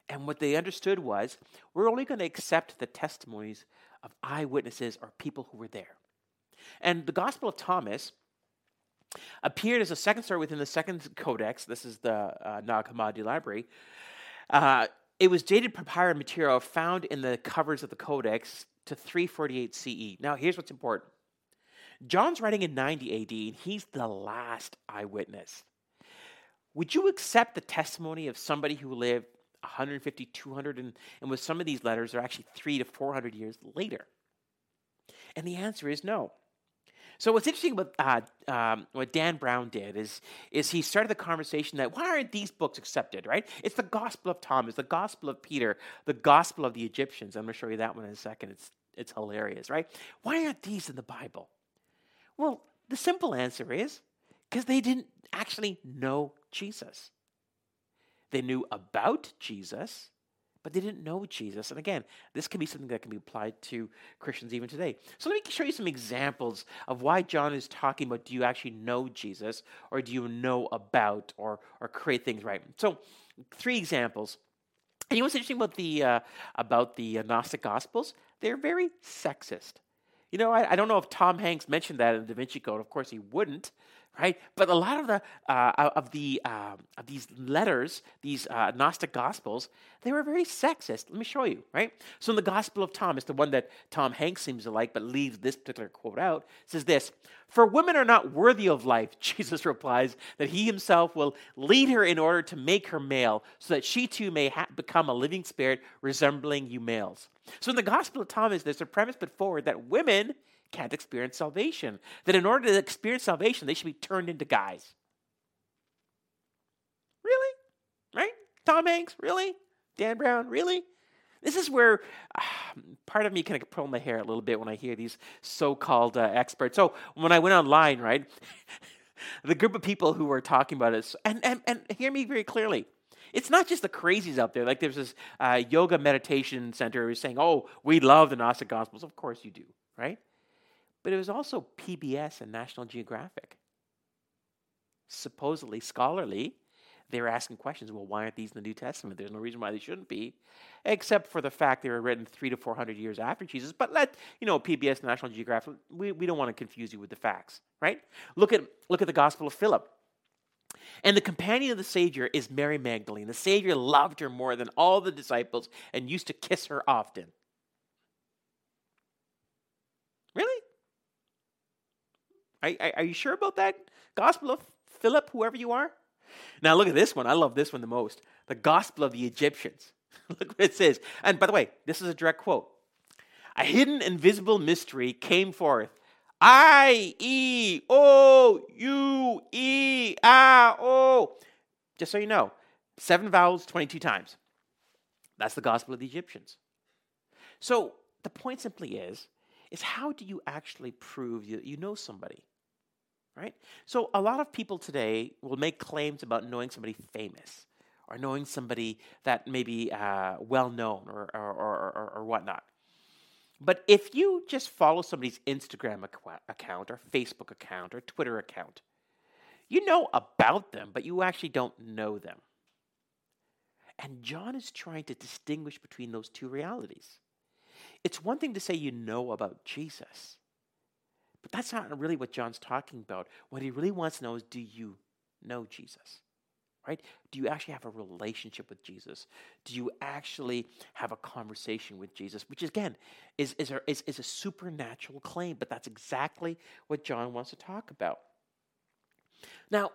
And what they understood was we're only going to accept the testimonies of eyewitnesses or people who were there. And the Gospel of Thomas appeared as a second story within the second codex. This is the uh, Nag Hammadi library. Uh, it was dated papyrus material found in the covers of the codex to 348 CE. Now, here's what's important John's writing in 90 AD, and he's the last eyewitness. Would you accept the testimony of somebody who lived 150, 200, and, and with some of these letters, they're actually three to 400 years later? And the answer is no. So what's interesting about uh, um, what Dan Brown did is, is he started the conversation that why aren't these books accepted, right? It's the Gospel of Thomas, the Gospel of Peter, the Gospel of the Egyptians. I'm going to show you that one in a second. It's, it's hilarious, right? Why aren't these in the Bible? Well, the simple answer is because they didn't actually know Jesus. They knew about Jesus, but they didn't know Jesus. And again, this can be something that can be applied to Christians even today. So let me show you some examples of why John is talking about do you actually know Jesus or do you know about or, or create things right? So, three examples. And you know what's interesting about the, uh, about the Gnostic Gospels? They're very sexist. You know, I, I, don't know if Tom Hanks mentioned that in Da Vinci Code. Of course, he wouldn't right? But a lot of the uh, of the uh, of these letters, these uh, Gnostic Gospels, they were very sexist. Let me show you, right? So in the Gospel of Thomas, the one that Tom Hanks seems to like, but leaves this particular quote out, says this: "For women are not worthy of life." Jesus replies that he himself will lead her in order to make her male, so that she too may ha- become a living spirit resembling you males. So in the Gospel of Thomas, there's a premise put forward that women can't experience salvation. That in order to experience salvation, they should be turned into guys. Really? Right? Tom Hanks? Really? Dan Brown? Really? This is where uh, part of me kind of pull my hair a little bit when I hear these so-called uh, experts. So when I went online, right, the group of people who were talking about this, and, and, and hear me very clearly, it's not just the crazies out there. Like there's this uh, yoga meditation center who's saying, "Oh, we love the Gnostic Gospels." Of course you do, right? But it was also PBS and National Geographic. Supposedly scholarly, they were asking questions. Well, why aren't these in the New Testament? There's no reason why they shouldn't be, except for the fact they were written three to four hundred years after Jesus. But let you know, PBS, National Geographic, we, we don't want to confuse you with the facts, right? Look at look at the Gospel of Philip. And the companion of the Savior is Mary Magdalene. The Savior loved her more than all the disciples and used to kiss her often. Really? Are, are, you sure about that? Gospel of Philip, whoever you are? Now look at this one. I love this one the most. The Gospel of the Egyptians. look what it says. And by the way, this is a direct quote. A hidden invisible mystery came forth. I E O U E A O. Just so you know, seven vowels 22 times. That's the Gospel of the Egyptians. So the point simply is, is how do you actually prove that you know somebody? Right? So a lot of people today will make claims about knowing somebody famous or knowing somebody that may be uh, well known or, or, or, or, whatnot. But if you just follow somebody's Instagram account or Facebook account or Twitter account, you know about them, but you actually don't know them. And John is trying to distinguish between those two realities. It's one thing to say you know about Jesus, but that's not really what John's talking about. What he really wants to know is do you know Jesus? Right? Do you actually have a relationship with Jesus? Do you actually have a conversation with Jesus? Which, again, is, is, is, is a supernatural claim, but that's exactly what John wants to talk about. Now,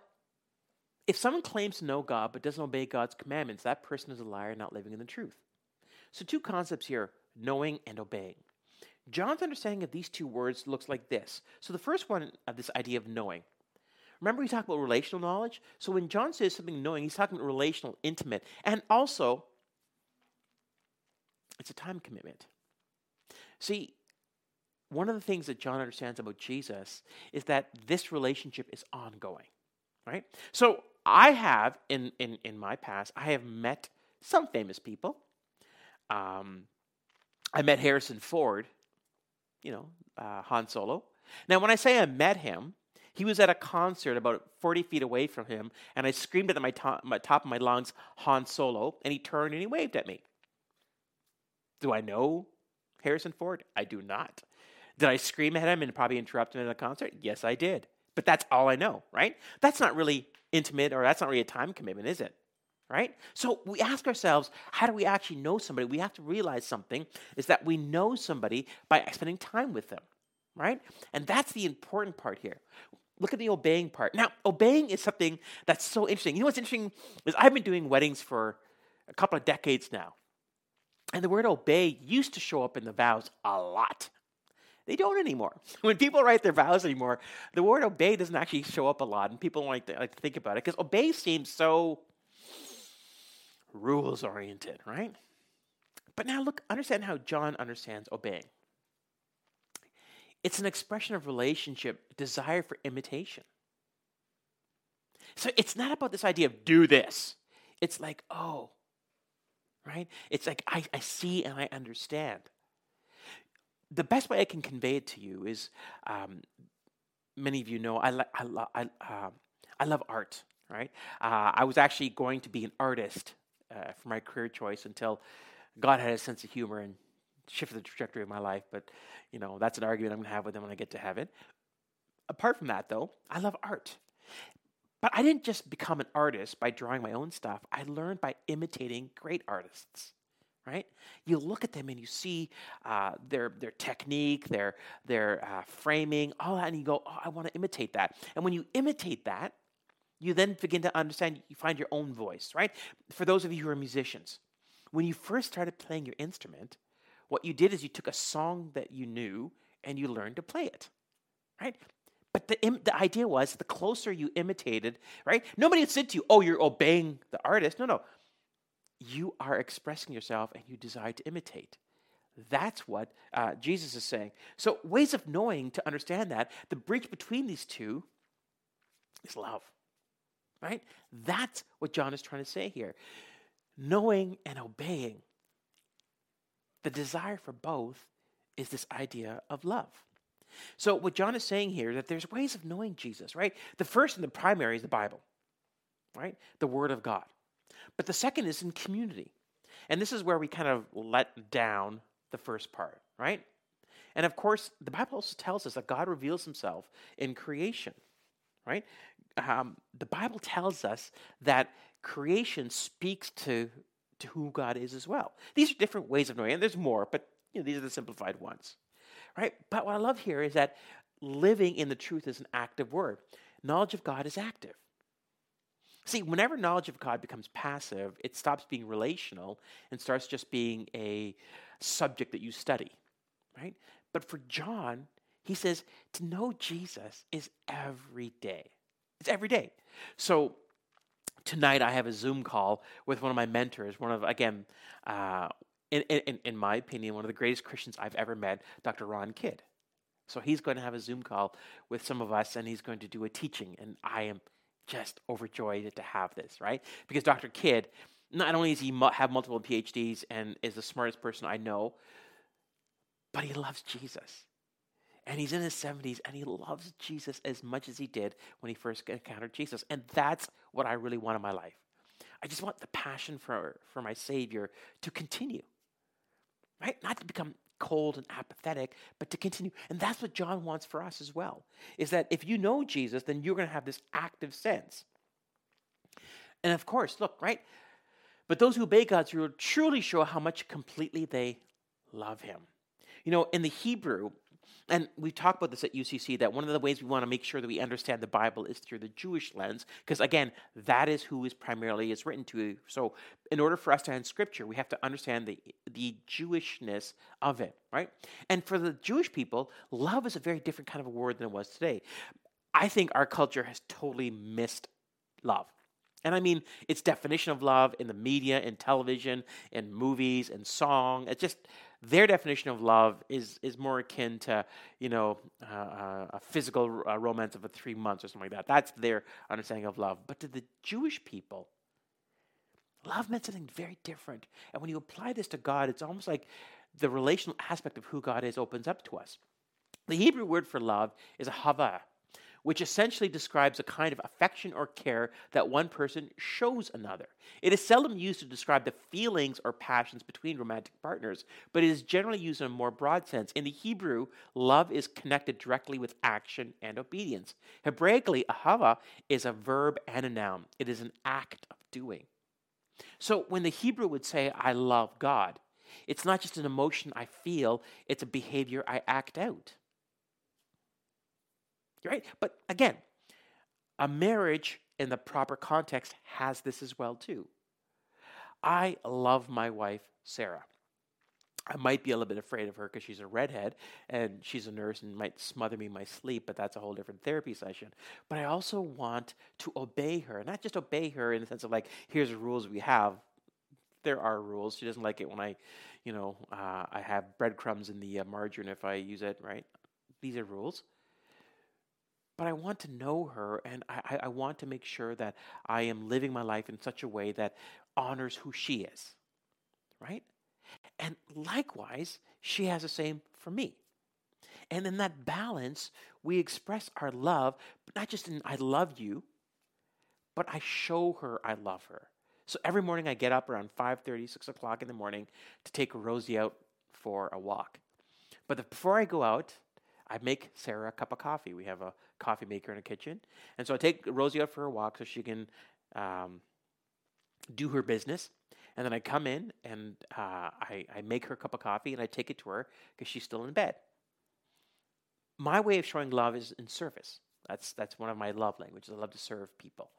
if someone claims to know God but doesn't obey God's commandments, that person is a liar, not living in the truth. So, two concepts here knowing and obeying. John's understanding of these two words looks like this. So the first one of this idea of knowing. Remember we talked about relational knowledge? So when John says something knowing, he's talking about relational, intimate, and also it's a time commitment. See, one of the things that John understands about Jesus is that this relationship is ongoing, right? So I have, in, in, in my past, I have met some famous people. Um, I met Harrison Ford you know, uh, Han Solo. Now, when I say I met him, He was at a concert about 40 feet away from him, and I screamed at my, to- my top of my lungs, Han Solo, and he turned and he waved at me. Do I know Harrison Ford? I do not. Did I scream at him and probably interrupt him in a concert? Yes, I did. But that's all I know, right? That's not really intimate or that's not really a time commitment, is it? Right? So we ask ourselves, how do we actually know somebody? We have to realize something is that we know somebody by spending time with them, right? And that's the important part here. Look at the obeying part. Now, obeying is something that's so interesting. You know what's interesting is I've been doing weddings for a couple of decades now. And the word obey used to show up in the vows a lot. They don't anymore. When people write their vows anymore, the word obey doesn't actually show up a lot, and people like to, like to think about it because obey seems so rules oriented, right? But now look, understand how John understands obeying. It's an expression of relationship, desire for imitation. So it's not about this idea of do this. It's like, oh, right? It's like I, I see and I understand. The best way I can convey it to you is um, many of you know I, I, lo- I, uh, I love art, right? Uh, I was actually going to be an artist uh, for my career choice until God had a sense of humor and shifted the trajectory of my life. But, you know, that's an argument I'm going to have with him when I get to heaven. Apart from that, though, I love art. But I didn't just become an artist by drawing my own stuff. I learned by imitating great artists. Right? You look at them and you see uh, their their technique, their their uh, framing, all that, and you go, "Oh, I want to imitate that." And when you imitate that, you then begin to understand. You find your own voice. Right? For those of you who are musicians, when you first started playing your instrument, what you did is you took a song that you knew and you learned to play it. Right? But the, the idea was the closer you imitated, right? Nobody said to you, oh, you're obeying the artist. No, no. You are expressing yourself and you desire to imitate. That's what uh, Jesus is saying. So, ways of knowing to understand that, the bridge between these two is love, right? That's what John is trying to say here. Knowing and obeying. The desire for both is this idea of love. So, what John is saying here that there's ways of knowing Jesus, right? The first and the primary is the Bible, right? The Word of God. But the second is in community. And this is where we kind of let down the first part, right? And of course, the Bible also tells us that God reveals himself in creation, right? Um, the Bible tells us that creation speaks to, to who God is as well. These are different ways of knowing, and there's more, but you know, these are the simplified ones right? But what I love here is that living in the truth is an active word. Knowledge of God is active. See, whenever knowledge of God becomes passive, it stops being relational and starts just being a subject that you study, right? But for John, he says to know Jesus is every day. It's every day. So tonight I have a Zoom call with one of my mentors, one of, again, uh, in, in, in my opinion, one of the greatest Christians I've ever met, Dr. Ron Kidd. So he's going to have a Zoom call with some of us and he's going to do a teaching. And I am just overjoyed to have this, right? Because Dr. Kidd, not only does he have multiple PhDs and is the smartest person I know, but he loves Jesus. And he's in his 70s and he loves Jesus as much as he did when he first encountered Jesus. And that's what I really want in my life. I just want the passion for, for my Savior to continue right? Not to become cold and apathetic, but to continue. And that's what John wants for us as well. Is that if you know Jesus, then you're going to have this active sense. And of course, look, right? But those who obey God's rule truly show how much completely they love him. You know, in the Hebrew, and we talked about this at UCC that one of the ways we want to make sure that we understand the Bible is through the Jewish lens, because again, that is who is primarily is written to. So, in order for us to understand Scripture, we have to understand the the Jewishness of it, right? And for the Jewish people, love is a very different kind of a word than it was today. I think our culture has totally missed love. And I mean, its definition of love in the media, in television, in movies, in song. It's just their definition of love is is more akin to you know uh, uh, a physical uh, romance of a three months or something like that. That's their understanding of love. But to the Jewish people, love meant something very different. And when you apply this to God, it's almost like the relational aspect of who God is opens up to us. The Hebrew word for love is ahava, which essentially describes a kind of affection or care that one person shows another. It is seldom used to describe the feelings or passions between romantic partners, but it is generally used in a more broad sense. In the Hebrew, love is connected directly with action and obedience. Hebraically, ahava is a verb and a noun, it is an act of doing. So when the Hebrew would say, I love God, it's not just an emotion I feel, it's a behavior I act out. Right? But again, a marriage in the proper context has this as well too. I love my wife, Sarah. I might be a little bit afraid of her because she's a redhead and she's a nurse and might smother me in my sleep, but that's a whole different therapy session. But I also want to obey her, not just obey her in the sense of like, here's the rules we have. There are rules. She doesn't like it when I, you know, uh, I have breadcrumbs in the uh, margarine if I use it, right? These are rules but I want to know her and I, I want to make sure that I am living my life in such a way that honors who she is. Right? And likewise, she has the same for me. And in that balance, we express our love, but not just in I love you, but I show her I love her. So every morning I get up around 5.30, 6 o'clock in the morning to take Rosie out for a walk. But before I go out, I make Sarah a cup of coffee. We have a coffee maker in the kitchen. And so I take Rosie out for a walk so she can um, do her business. And then I come in and uh, I, I make her a cup of coffee and I take it to her because she's still in bed. My way of showing love is in service. That's, that's one of my love languages. I love to serve people.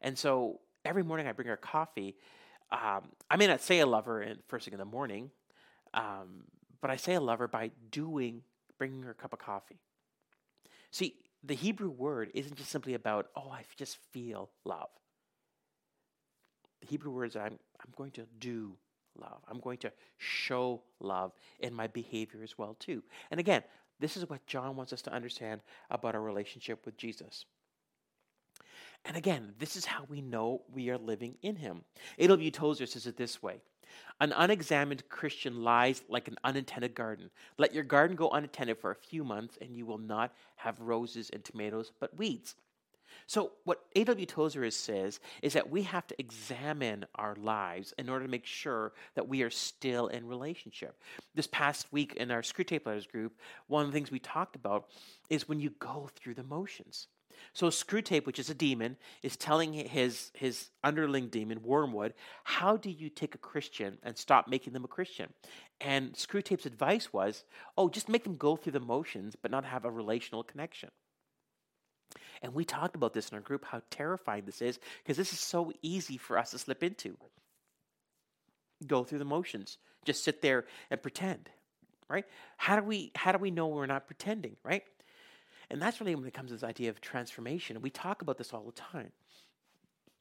And so every morning I bring her coffee. Um, I may not say I love her in, first thing in the morning, um, but I say I love her by doing bringing her a cup of coffee. See, the Hebrew word isn't just simply about, oh, I just feel love. The Hebrew word is, I'm, I'm going to do love. I'm going to show love in my behavior as well, too. And again, this is what John wants us to understand about our relationship with Jesus. And again, this is how we know we are living in him. A.W. Tozer says it this way an unexamined Christian lies like an unintended garden. Let your garden go unattended for a few months, and you will not have roses and tomatoes, but weeds. So, what A.W. Tozer says is that we have to examine our lives in order to make sure that we are still in relationship. This past week in our Screwtape Letters group, one of the things we talked about is when you go through the motions. So Screwtape, which is a demon, is telling his his underling demon Wormwood, how do you take a Christian and stop making them a Christian? And Screwtape's advice was, oh, just make them go through the motions, but not have a relational connection. And we talked about this in our group, how terrifying this is, because this is so easy for us to slip into. Go through the motions, just sit there and pretend, right? How do we how do we know we're not pretending, right? And that's really when it comes to this idea of transformation. We talk about this all the time.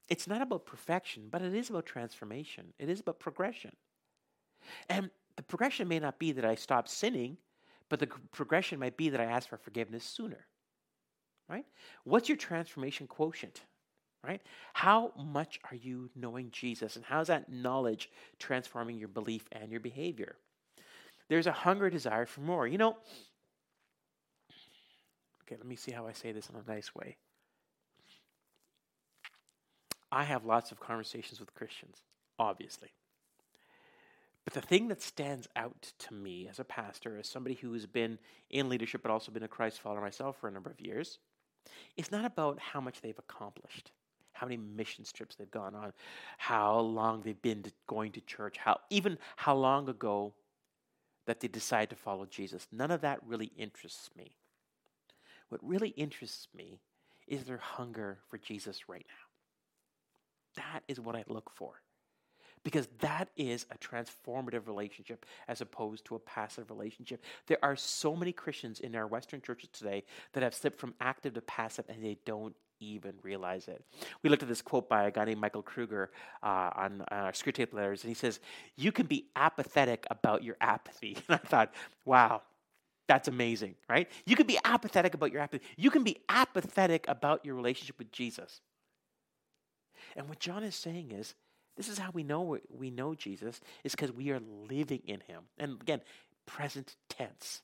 It's not about perfection, but it is about transformation. It is about progression. And the progression may not be that I stop sinning, but the progression might be that I ask for forgiveness sooner. Right? What's your transformation quotient? Right? How much are you knowing Jesus? And how's that knowledge transforming your belief and your behavior? There's a hunger, desire for more. You know, Okay, let me see how I say this in a nice way. I have lots of conversations with Christians, obviously. But the thing that stands out to me as a pastor, as somebody who has been in leadership but also been a Christ follower myself for a number of years, is not about how much they've accomplished, how many mission trips they've gone on, how long they've been to going to church, how even how long ago that they decide to follow Jesus. None of that really interests me. What really interests me is their hunger for Jesus right now. That is what I look for. Because that is a transformative relationship as opposed to a passive relationship. There are so many Christians in our Western churches today that have slipped from active to passive and they don't even realize it. We looked at this quote by a guy named Michael Kruger uh, on uh, our Screwtape Letters, and he says, You can be apathetic about your apathy. And I thought, wow, that's amazing, right? You can be apathetic about your apathy. You can be apathetic about your relationship with Jesus. And what John is saying is, this is how we know we know Jesus is because we are living in him. And again, present tense,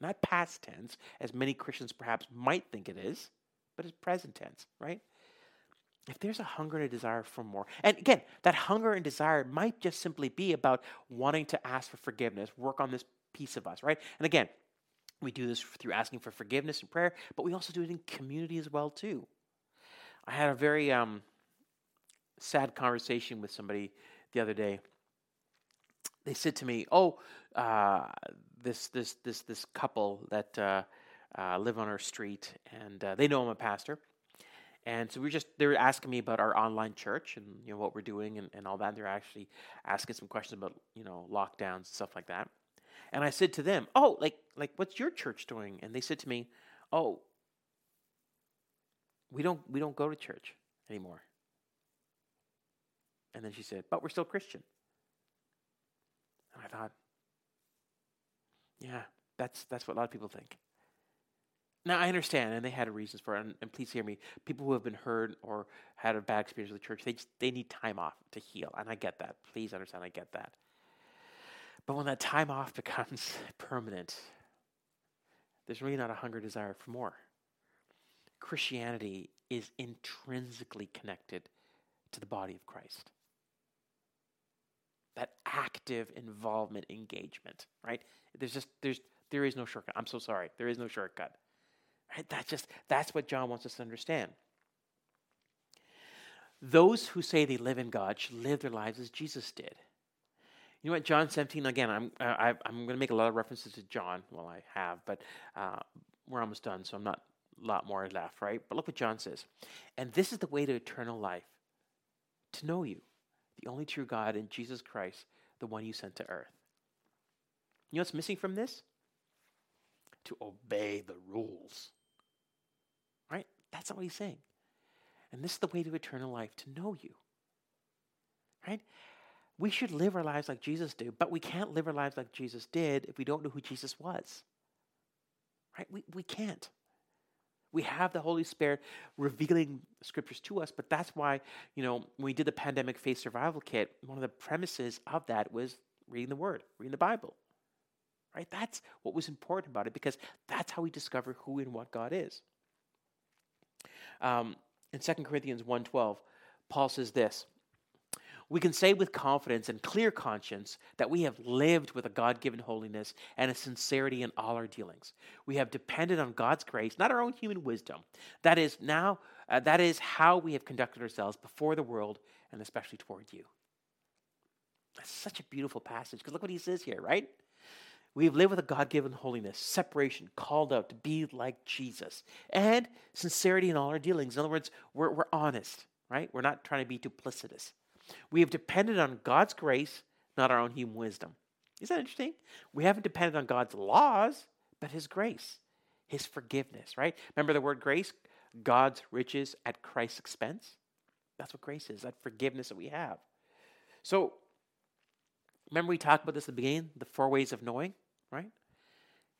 not past tense, as many Christians perhaps might think it is, but it's present tense, right? If there's a hunger and a desire for more, and again, that hunger and desire might just simply be about wanting to ask for forgiveness, work on this piece of us, right? And again, we do this through asking for forgiveness and prayer, but we also do it in community as well too. I had a very um, sad conversation with somebody the other day. They said to me, "Oh, uh, this this this this couple that uh, uh, live on our street, and uh, they know I'm a pastor." And so we are just they were asking me about our online church and you know what we're doing and, and all that. And They're actually asking some questions about you know lockdowns and stuff like that. And I said to them, "Oh, like like what's your church doing?" And they said to me, "Oh, we don't we don't go to church anymore." And then she said, "But we're still Christian." And I thought, "Yeah, that's that's what a lot of people think." Now I understand, and they had reasons for it. And, and, please hear me: people who have been hurt or had a bad experience with the church, they just, they need time off to heal, and I get that. Please understand, I get that. But when that time off becomes permanent, there's really not a hunger desire for more. Christianity is intrinsically connected to the body of Christ. That active involvement, engagement, right? There's just there's there is no shortcut. I'm so sorry. There is no shortcut. Right? That just that's what John wants us to understand. Those who say they live in God should live their lives as Jesus did. You know what, John 17, again, I'm, I, am going to make a lot of references to John. Well, I have, but uh, we're almost done, so I'm not a lot more left, right? But look what John says. And this is the way to eternal life to know you, the only true God, and Jesus Christ, the one you sent to earth. You know what's missing from this? To obey the rules. Right? That's not what he's saying. And this is the way to eternal life, to know you. Right? We should live our lives like Jesus did, but we can't live our lives like Jesus did if we don't know who Jesus was. Right? We, we can't. We have the Holy Spirit revealing scriptures to us, but that's why, you know, when we did the pandemic faith survival kit, one of the premises of that was reading the Word, reading the Bible. Right? That's what was important about it because that's how we discover who and what God is. Um, in 2 Corinthians 1.12, Paul says this, we can say with confidence and clear conscience that we have lived with a God given holiness and a sincerity in all our dealings. We have depended on God's grace, not our own human wisdom. That is now uh, that is how we have conducted ourselves before the world and especially toward you. That's such a beautiful passage because look what he says here, right? We've lived with a God given holiness, separation, called out to be like Jesus, and sincerity in all our dealings. In other words, we're, we're honest, right? We're not trying to be duplicitous. We have depended on God's grace, not our own human wisdom. Is that interesting? We haven't depended on God's laws, but His grace, His forgiveness, right? Remember the word grace? God's riches at Christ's expense. That's what grace is, that forgiveness that we have. So, remember we talked about this at the beginning, the four ways of knowing, right?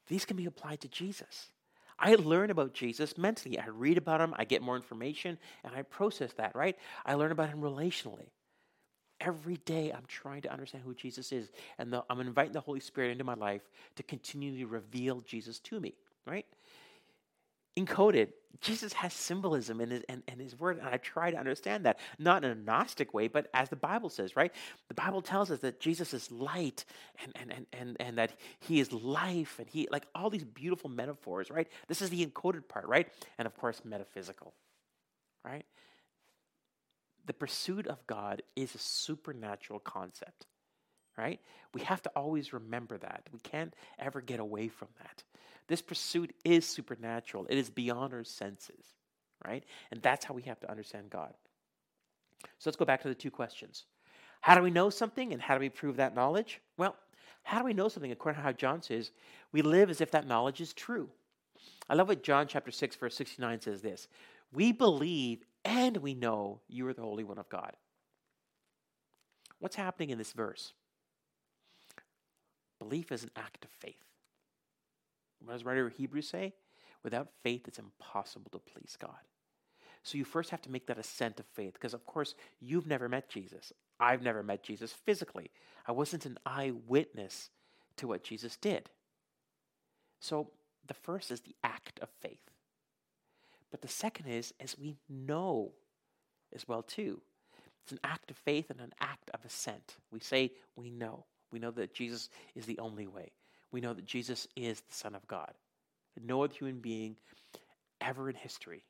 These can be applied to Jesus. I learn about Jesus mentally. I read about him, I get more information, and I process that, right? I learn about him relationally. Every day I'm trying to understand who Jesus is, and the, I'm inviting the Holy Spirit into my life to continually reveal Jesus to me, right? Encoded, Jesus has symbolism in his, and, his word, and I try to understand that, not in a Gnostic way, but as the Bible says, right? The Bible tells us that Jesus is light and, and, and, and, and that he is life, and he, like all these beautiful metaphors, right? This is the encoded part, right? And of course, metaphysical, right? The pursuit of God is a supernatural concept, right? We have to always remember that. We can't ever get away from that. This pursuit is supernatural, it is beyond our senses, right? And that's how we have to understand God. So let's go back to the two questions. How do we know something and how do we prove that knowledge? Well, how do we know something? According to how John says, we live as if that knowledge is true. I love what John chapter 6 verse 69 says this. We believe and we know you are the Holy One of God. What's happening in this verse? Belief is an act of faith. What does writer of Hebrews say? Without faith, it's impossible to please God. So you first have to make that ascent of faith, because of course you've never met Jesus. I've never met Jesus physically. I wasn't an eyewitness to what Jesus did. So the first is the act of faith. But the second is, as we know as well too. It's an act of faith and an act of assent. We say we know. We know that Jesus is the only way. We know that Jesus is the Son of God. No other human being ever in history,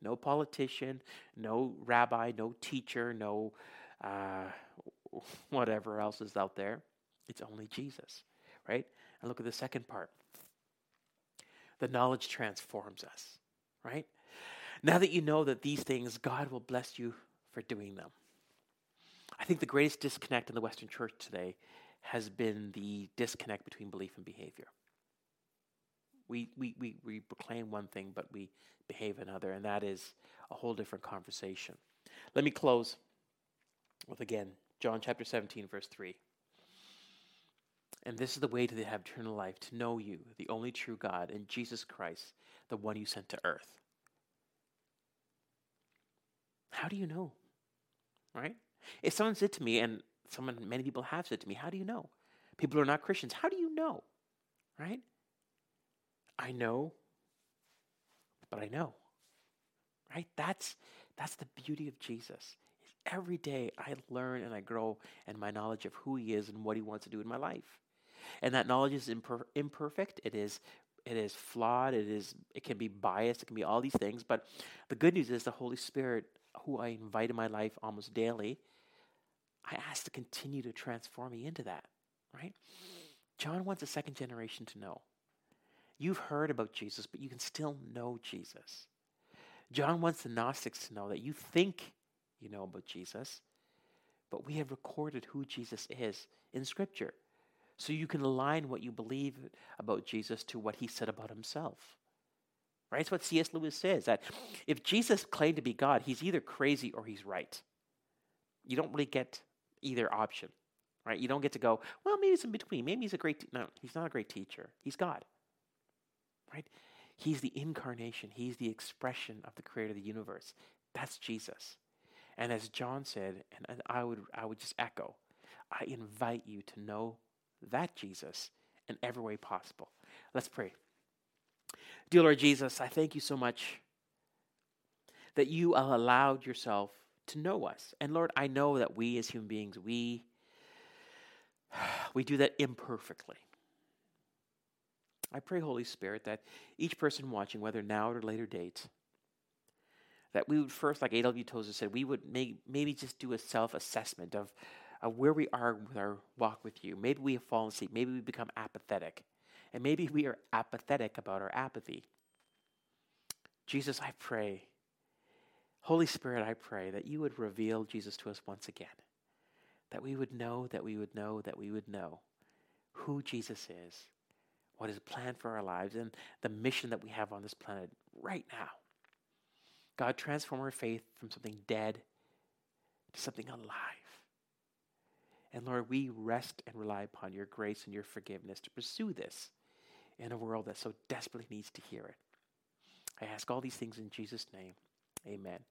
no politician, no rabbi, no teacher, no uh, whatever else is out there. It's only Jesus, right? And look at the second part. The knowledge transforms us, right? Now that you know that these things, God will bless you for doing them. I think the greatest disconnect in the Western church today has been the disconnect between belief and behavior. We, we, we, we proclaim one thing, but we behave another, and that is a whole different conversation. Let me close with again John chapter 17, verse 3. And this is the way to have eternal life to know you, the only true God, and Jesus Christ, the one you sent to earth. How do you know? Right? If someone said to me, and someone, many people have said to me, How do you know? People who are not Christians, how do you know? Right? I know, but I know. Right? That's that's the beauty of Jesus. Every day I learn and I grow in my knowledge of who he is and what he wants to do in my life. And that knowledge is imper- imperfect. It is it is flawed. It is it can be biased. It can be all these things. But the good news is the Holy Spirit who I invite in my life almost daily, I ask to continue to transform me into that, right? John wants a second generation to know. You've heard about Jesus, but you can still know Jesus. John wants the Gnostics to know that you think you know about Jesus, but we have recorded who Jesus is in Scripture. So you can align what you believe about Jesus to what he said about himself. Right? It's what C.S. Lewis says that if Jesus claimed to be God, he's either crazy or he's right. You don't really get either option. Right? You don't get to go, well, maybe it's in between. Maybe he's a great te-. no, he's not a great teacher. He's God. Right? He's the incarnation. He's the expression of the creator of the universe. That's Jesus. And as John said, and, and I would I would just echo, I invite you to know that Jesus in every way possible. Let's pray. Dear Lord Jesus, I thank you so much that you allowed yourself to know us. And Lord, I know that we as human beings, we we do that imperfectly. I pray, Holy Spirit, that each person watching, whether now or later date, that we would first, like A.W. Tozer said, we would may, maybe just do a self assessment of, of where we are with our walk with you. Maybe we have fallen asleep. Maybe we become apathetic. And maybe we are apathetic about our apathy. Jesus, I pray, Holy Spirit, I pray that you would reveal Jesus to us once again. That we would know, that we would know, that we would know who Jesus is, what is planned for our lives, and the mission that we have on this planet right now. God, transform our faith from something dead to something alive. And Lord, we rest and rely upon your grace and your forgiveness to pursue this in a world that so desperately needs to hear it. I ask all these things in Jesus' name. Amen.